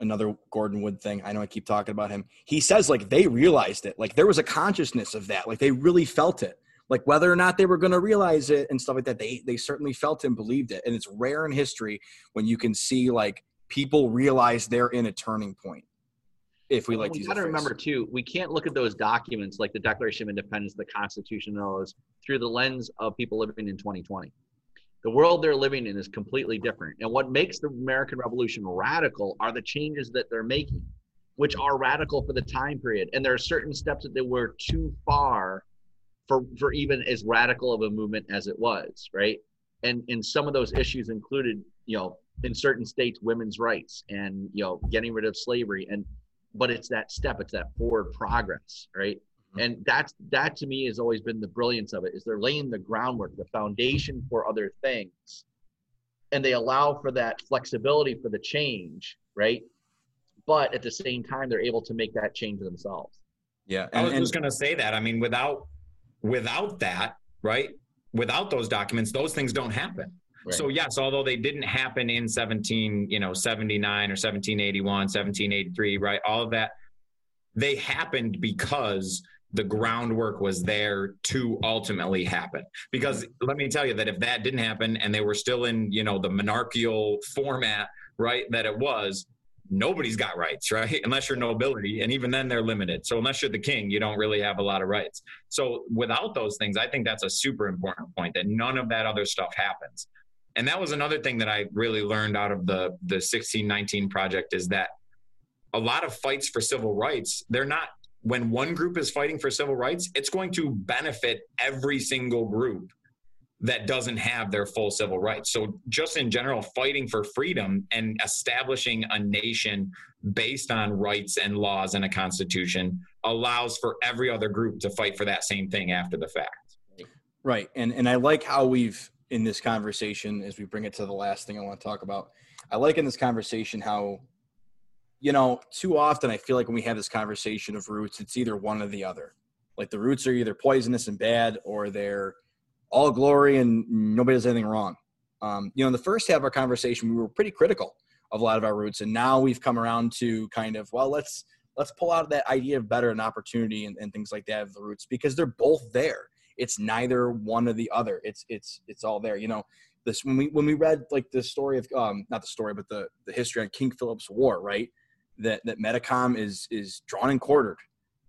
Another Gordon Wood thing. I know I keep talking about him. He says like they realized it. Like there was a consciousness of that. Like they really felt it. Like whether or not they were going to realize it and stuff like that, they they certainly felt and believed it. And it's rare in history when you can see like people realize they're in a turning point. If we like to we got to remember too, we can't look at those documents like the Declaration of Independence, the Constitution, and all those through the lens of people living in 2020. The world they're living in is completely different, and what makes the American Revolution radical are the changes that they're making, which are radical for the time period. And there are certain steps that they were too far for for even as radical of a movement as it was, right? And and some of those issues included, you know, in certain states, women's rights and you know, getting rid of slavery and but it's that step it's that forward progress right Mm-hmm. and that's that to me has always been the brilliance of it is they're laying the groundwork the foundation for other things and they allow for that flexibility for the change right but at the same time they're able to make that change themselves Yeah. I was and just going to say that. I mean, without without that, right? Without those documents, those things don't happen. So yes, although they didn't happen in 17, you know, 79 or 1781, 1783, right? All of that, they happened because the groundwork was there to ultimately happen. Because let me tell you that if that didn't happen and they were still in, you know, the monarchical format, right, that it was, nobody's got rights, right? Unless you're nobility, and even then they're limited. So unless you're the king, you don't really have a lot of rights. So without those things, I think that's a super important point that none of that other stuff happens. And that was another thing that I really learned out of the the 1619 project is that a lot of fights for civil rights, they're not when one group is fighting for civil rights, it's going to benefit every single group that doesn't have their full civil rights. So, just in general, fighting for freedom and establishing a nation based on rights and laws and a constitution allows for every other group to fight for that same thing after the fact. Right. And and I like how we've in this conversation as we bring it to the last thing I want to talk about. I like in this conversation how you know, too often I feel like when we have this conversation of roots, it's either one or the other. Like the roots are either poisonous and bad or they're all glory and nobody does anything wrong. Um, you know, in the first half of our conversation, we were pretty critical of a lot of our roots, and now we've come around to kind of well, let's let's pull out that idea of better and opportunity and, and things like that of the roots because they're both there it's neither one or the other it's it's it's all there you know this when we when we read like the story of um not the story but the the history on king philip's war right that that metacom is is drawn and quartered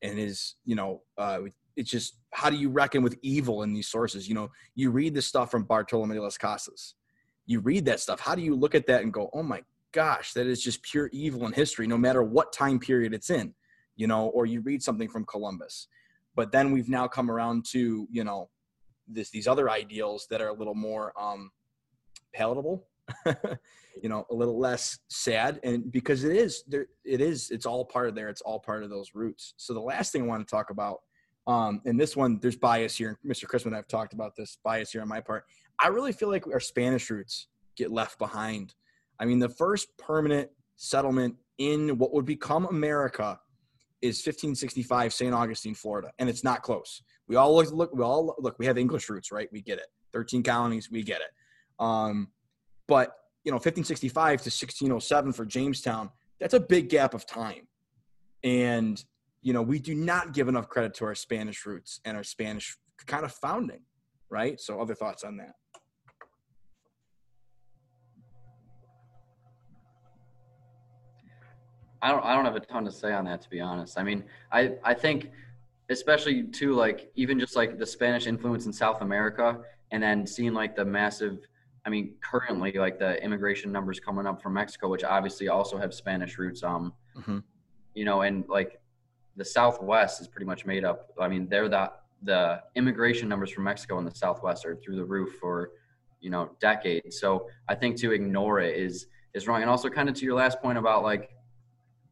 and is you know uh it's just how do you reckon with evil in these sources? You know you read the stuff from bartolome de las casas. You read that stuff. How do you look at that and go oh my gosh that is just pure evil in history no matter what time period it's in you know or you read something from columbus. But then we've now come around to you know this these other ideals that are a little more um palatable you know a little less sad and because it is there it is it's all part of there it's all part of those roots so the last thing i want to talk about um and this one there's bias here mr Crissman i've talked about this bias here on my part i really feel like our spanish roots get left behind i mean the first permanent settlement in what would become america is 1565 St. Augustine, Florida, and it's not close. We all look, look, we all look. We have English roots, right? We get it. 13 colonies, we get it. Um, but you know, 1565 to 1607 for Jamestown, that's a big gap of time, and you know, we do not give enough credit to our Spanish roots and our Spanish kind of founding, right? So, other thoughts on that? I don't I don't have a ton to say on that to be honest. I mean, I I think especially too like even just like the Spanish influence in South America, and then seeing like the massive. I mean, currently like the immigration numbers coming up from Mexico, which obviously also have Spanish roots. Um, Mhm. you know, and like the Southwest is pretty much made up. I mean, they're the the immigration numbers from Mexico in the Southwest are through the roof for you know decades. So I think to ignore it is is wrong. And also, kind of to your last point about like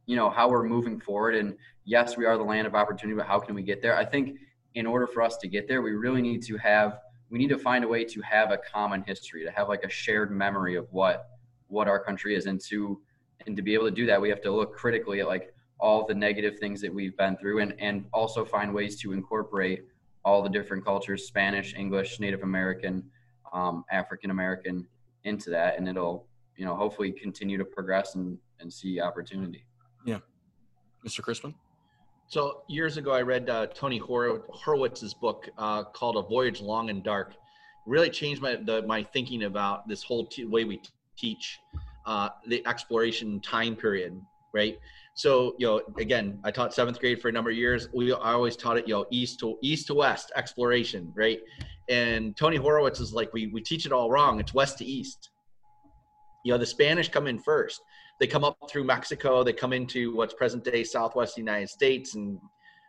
you know how we're moving forward and yes we are the land of opportunity but how can we get there i think in order for us to get there we really need to have we need to find a way to have a common history to have like a shared memory of what what our country is and to and to be able to do that we have to look critically at like all the negative things that we've been through and and also find ways to incorporate all the different cultures spanish english native american um, african american into that and it'll you know hopefully continue to progress and and see opportunity Yeah, Mr. Crissman? So years ago, I read uh, Tony Hor- Horwitz's book uh, called "A Voyage Long and Dark." Really changed my the, my thinking about this whole t- way we t- teach uh, the exploration time period. Right. So you know, again, I taught seventh grade for a number of years. We I always taught it, you know, east to east to west exploration. Right. And Tony Horowitz is like, we we teach it all wrong. It's west to east. You know, the Spanish come in first they come up through Mexico, they come into what's present day Southwest United States and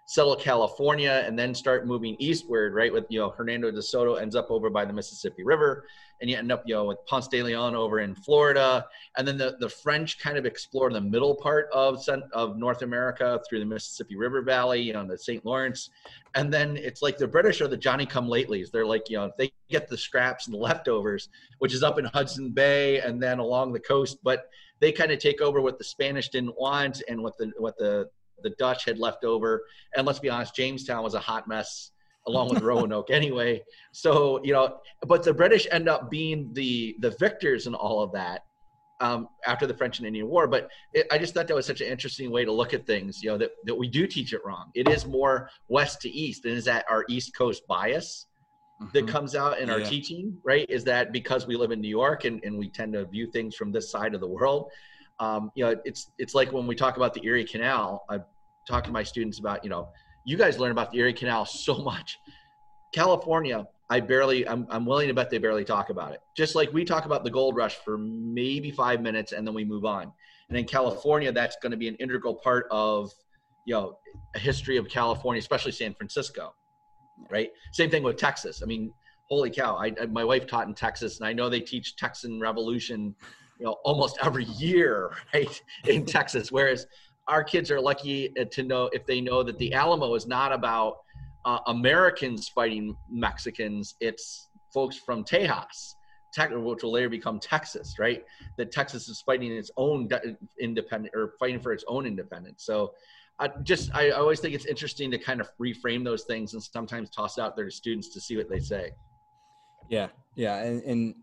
settle California and then start moving eastward, right? With, you know, Hernando de Soto ends up over by the Mississippi River and you end up, you know, with Ponce de Leon over in Florida. And then the, the French kind of explore the middle part of, of North America through the Mississippi River Valley, you know, the St. Lawrence. And then it's like the British are the Johnny come latelys. They're like, you know, they get the scraps and the leftovers, which is up in Hudson Bay and then along the coast. But they kind of take over what the Spanish didn't want and what the what the the Dutch had left over. And let's be honest, Jamestown was a hot mess along with Roanoke anyway. So you know, but the British end up being the the victors in all of that um, after the French and Indian War. But it, I just thought that was such an interesting way to look at things. You know, that that we do teach it wrong. It is more west to east, and is that our East Coast bias? That comes out in our teaching, right? Is that because we live in New York and, and we tend to view things from this side of the world? Um, you know, it's it's like when we talk about the Erie Canal. I talk to my students about, you know, you guys learn about the Erie Canal so much. California, I barely, I'm, I'm willing to bet they barely talk about it. Just like we talk about the gold rush for maybe five minutes and then we move on. And in California, that's going to be an integral part of, you know, a history of California, especially San Francisco right? Same thing with Texas. I mean, holy cow! I, I my wife taught in Texas, and I know they teach Texan Revolution, you know, almost every year, right, in Texas. Whereas our kids are lucky uh, to know if they know that the Alamo is not about uh, Americans fighting Mexicans; it's folks from Tejas. Which will later become Texas, right? That Texas is fighting its own independent or fighting for its own independence. So, I just I always think it's interesting to kind of reframe those things and sometimes toss out there to students to see what they say. Yeah, yeah, and, and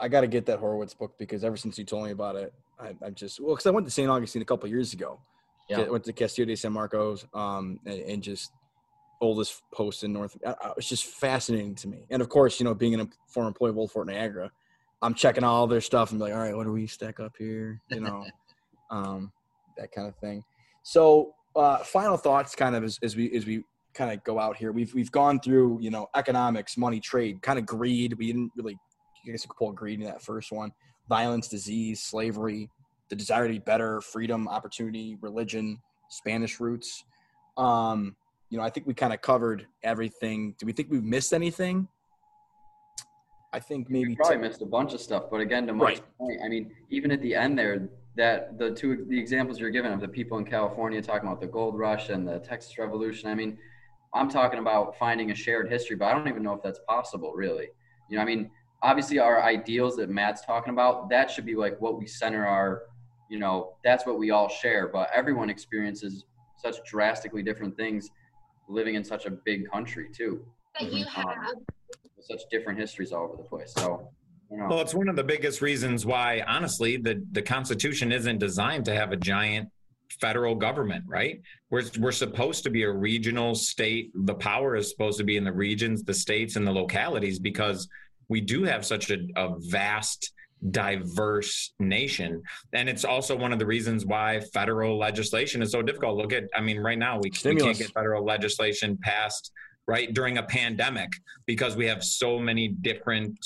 I got to get that Horwitz book because ever since you told me about it, I, I'm just well, because I went to St. Augustine a couple of years ago. Yeah. went to Castillo de San Marcos, um, and, and just oldest post in North. I, I, it's just fascinating to me, and of course, you know, being a former employee of Old Fort Niagara, I'm checking all their stuff and be like, all right, what do we stack up here? You know, um, that kind of thing. So, uh, final thoughts, kind of as, as we as we kind of go out here. We've we've gone through, you know, economics, money, trade, kind of greed. We didn't really, I guess you could pull greed in that first one. Violence, disease, slavery, the desire to be better, freedom, opportunity, religion, Spanish roots. Um, you know, I think we kind of covered everything. Do we think we've missed anything? I think maybe we probably t- missed a bunch of stuff, but again, to Mike's Right. point, I mean, even at the end there, that the two the examples you're giving of the people in California talking about the gold rush and the Texas Revolution. I mean, I'm talking about finding a shared history, but I don't even know if that's possible, really. You know, I mean, obviously our ideals that Matt's talking about, that should be like what we center our, you know, that's what we all share. But everyone experiences such drastically different things living in such a big country too. that you Um, have. such different histories all over the place. So, you know. Well, it's one of the biggest reasons why, honestly, the, the Constitution isn't designed to have a giant federal government, right? We're, we're supposed to be a regional state. The power is supposed to be in the regions, the states, and the localities because we do have such a, a vast diverse nation. And it's also one of the reasons why federal legislation is so difficult. Look at, I mean, right now we, we can't get federal legislation passed right during a pandemic because we have so many different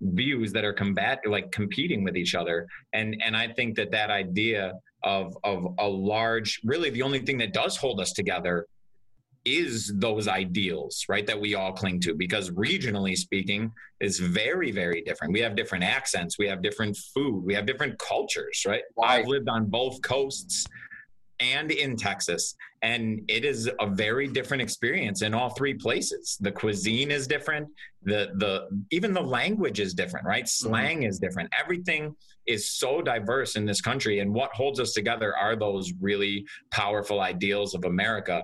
views that are combat like competing with each other. And and i think that that idea of of a large really the only thing that does hold us together is those ideals, right, that we all cling to. Because regionally speaking is very, very different. We have different accents, we have different food, we have different cultures, right? I've lived on both coasts and in Texas, and it is a very different experience in all three places. The cuisine is different, the the even the language is different, right? Mm-hmm. Slang mm-hmm. is different. Everything is so diverse in this country, and what holds us together are those really powerful ideals of America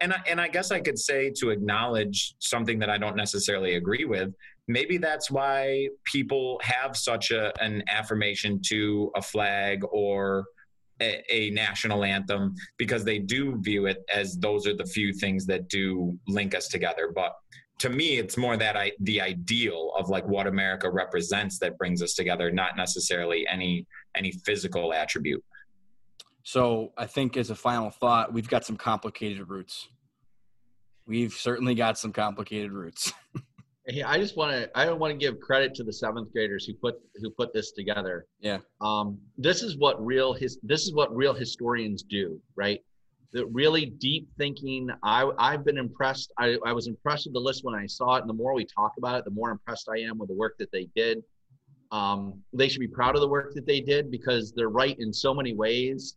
and I, and I guess I could say to acknowledge something that I don't necessarily agree with. Maybe that's why people have such a, an affirmation to a flag or a, a, national anthem because they do view it as those are the few things that do link us together. But to me, it's more that I, the ideal of like what America represents that brings us together, not necessarily any any physical attribute. So I think as a final thought, we've got some complicated roots. We've certainly got some complicated roots. hey, I just want to I want to give credit to the seventh graders who put who put this together. Yeah. Um, this is what real his this is what real historians do, right? The really deep thinking. I I've been impressed. I, I was impressed with the list when I saw it, and the more we talk about it, the more impressed I am with the work that they did. Um, they should be proud of the work that they did because they're right in so many ways.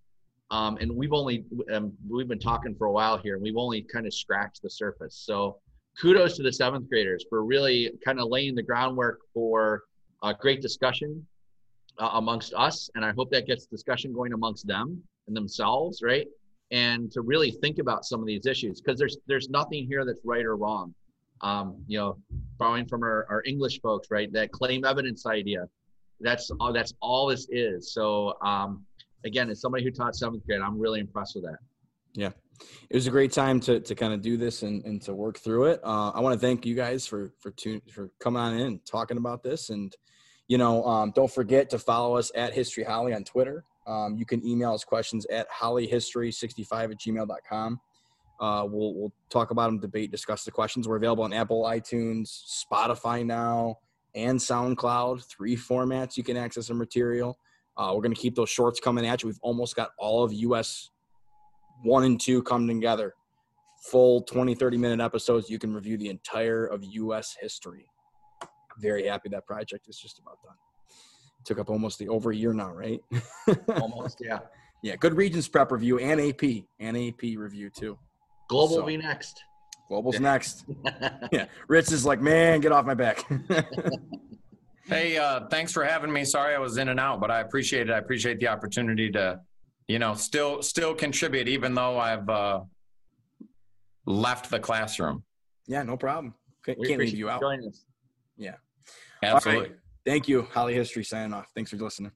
Um, and we've only um, we've been talking for a while here, and we've only kind of scratched the surface. So kudos to the seventh graders for really kind of laying the groundwork for a great discussion uh, amongst us, and I hope that gets discussion going amongst them and themselves, right? And to really think about some of these issues because there's there's nothing here that's right or wrong. Um, you know, borrowing from our, our English folks, right? That claim evidence idea. That's all. That's all this is. So um, again, as somebody who taught seventh grade, I'm really impressed with that. Yeah. It was a great time to, to kind of do this and, and to work through it. Uh, I want to thank you guys for for tune, for coming on in talking about this. And you know, um, don't forget to follow us at History Holley on Twitter. Um, you can email us questions at hollyhistory65 at gmail.com. Uh, we'll, we'll talk about them, debate, discuss the questions. We're available on Apple, iTunes, Spotify now, and SoundCloud. Three formats you can access our material. Uh, we're going to keep those shorts coming at you. We've almost got all of US one and two come together. Full 20, 30 minute episodes. You can review the entire of US history. Very happy that project is just about done. Took up almost the over a year now, right? almost, yeah. Yeah, good Regents prep review and AP and AP review too. Global so, be next. Global's next. yeah, Ritz is like, man, get off my back. Hey, uh, thanks for having me. Sorry I was in and out, but I appreciate it. I appreciate the opportunity to, you know, still still contribute even though I've uh, left the classroom. Yeah, no problem. Can't, can't leave you out. Join us. Yeah. Absolutely. Thank you. Holley History signing off. Thanks for listening.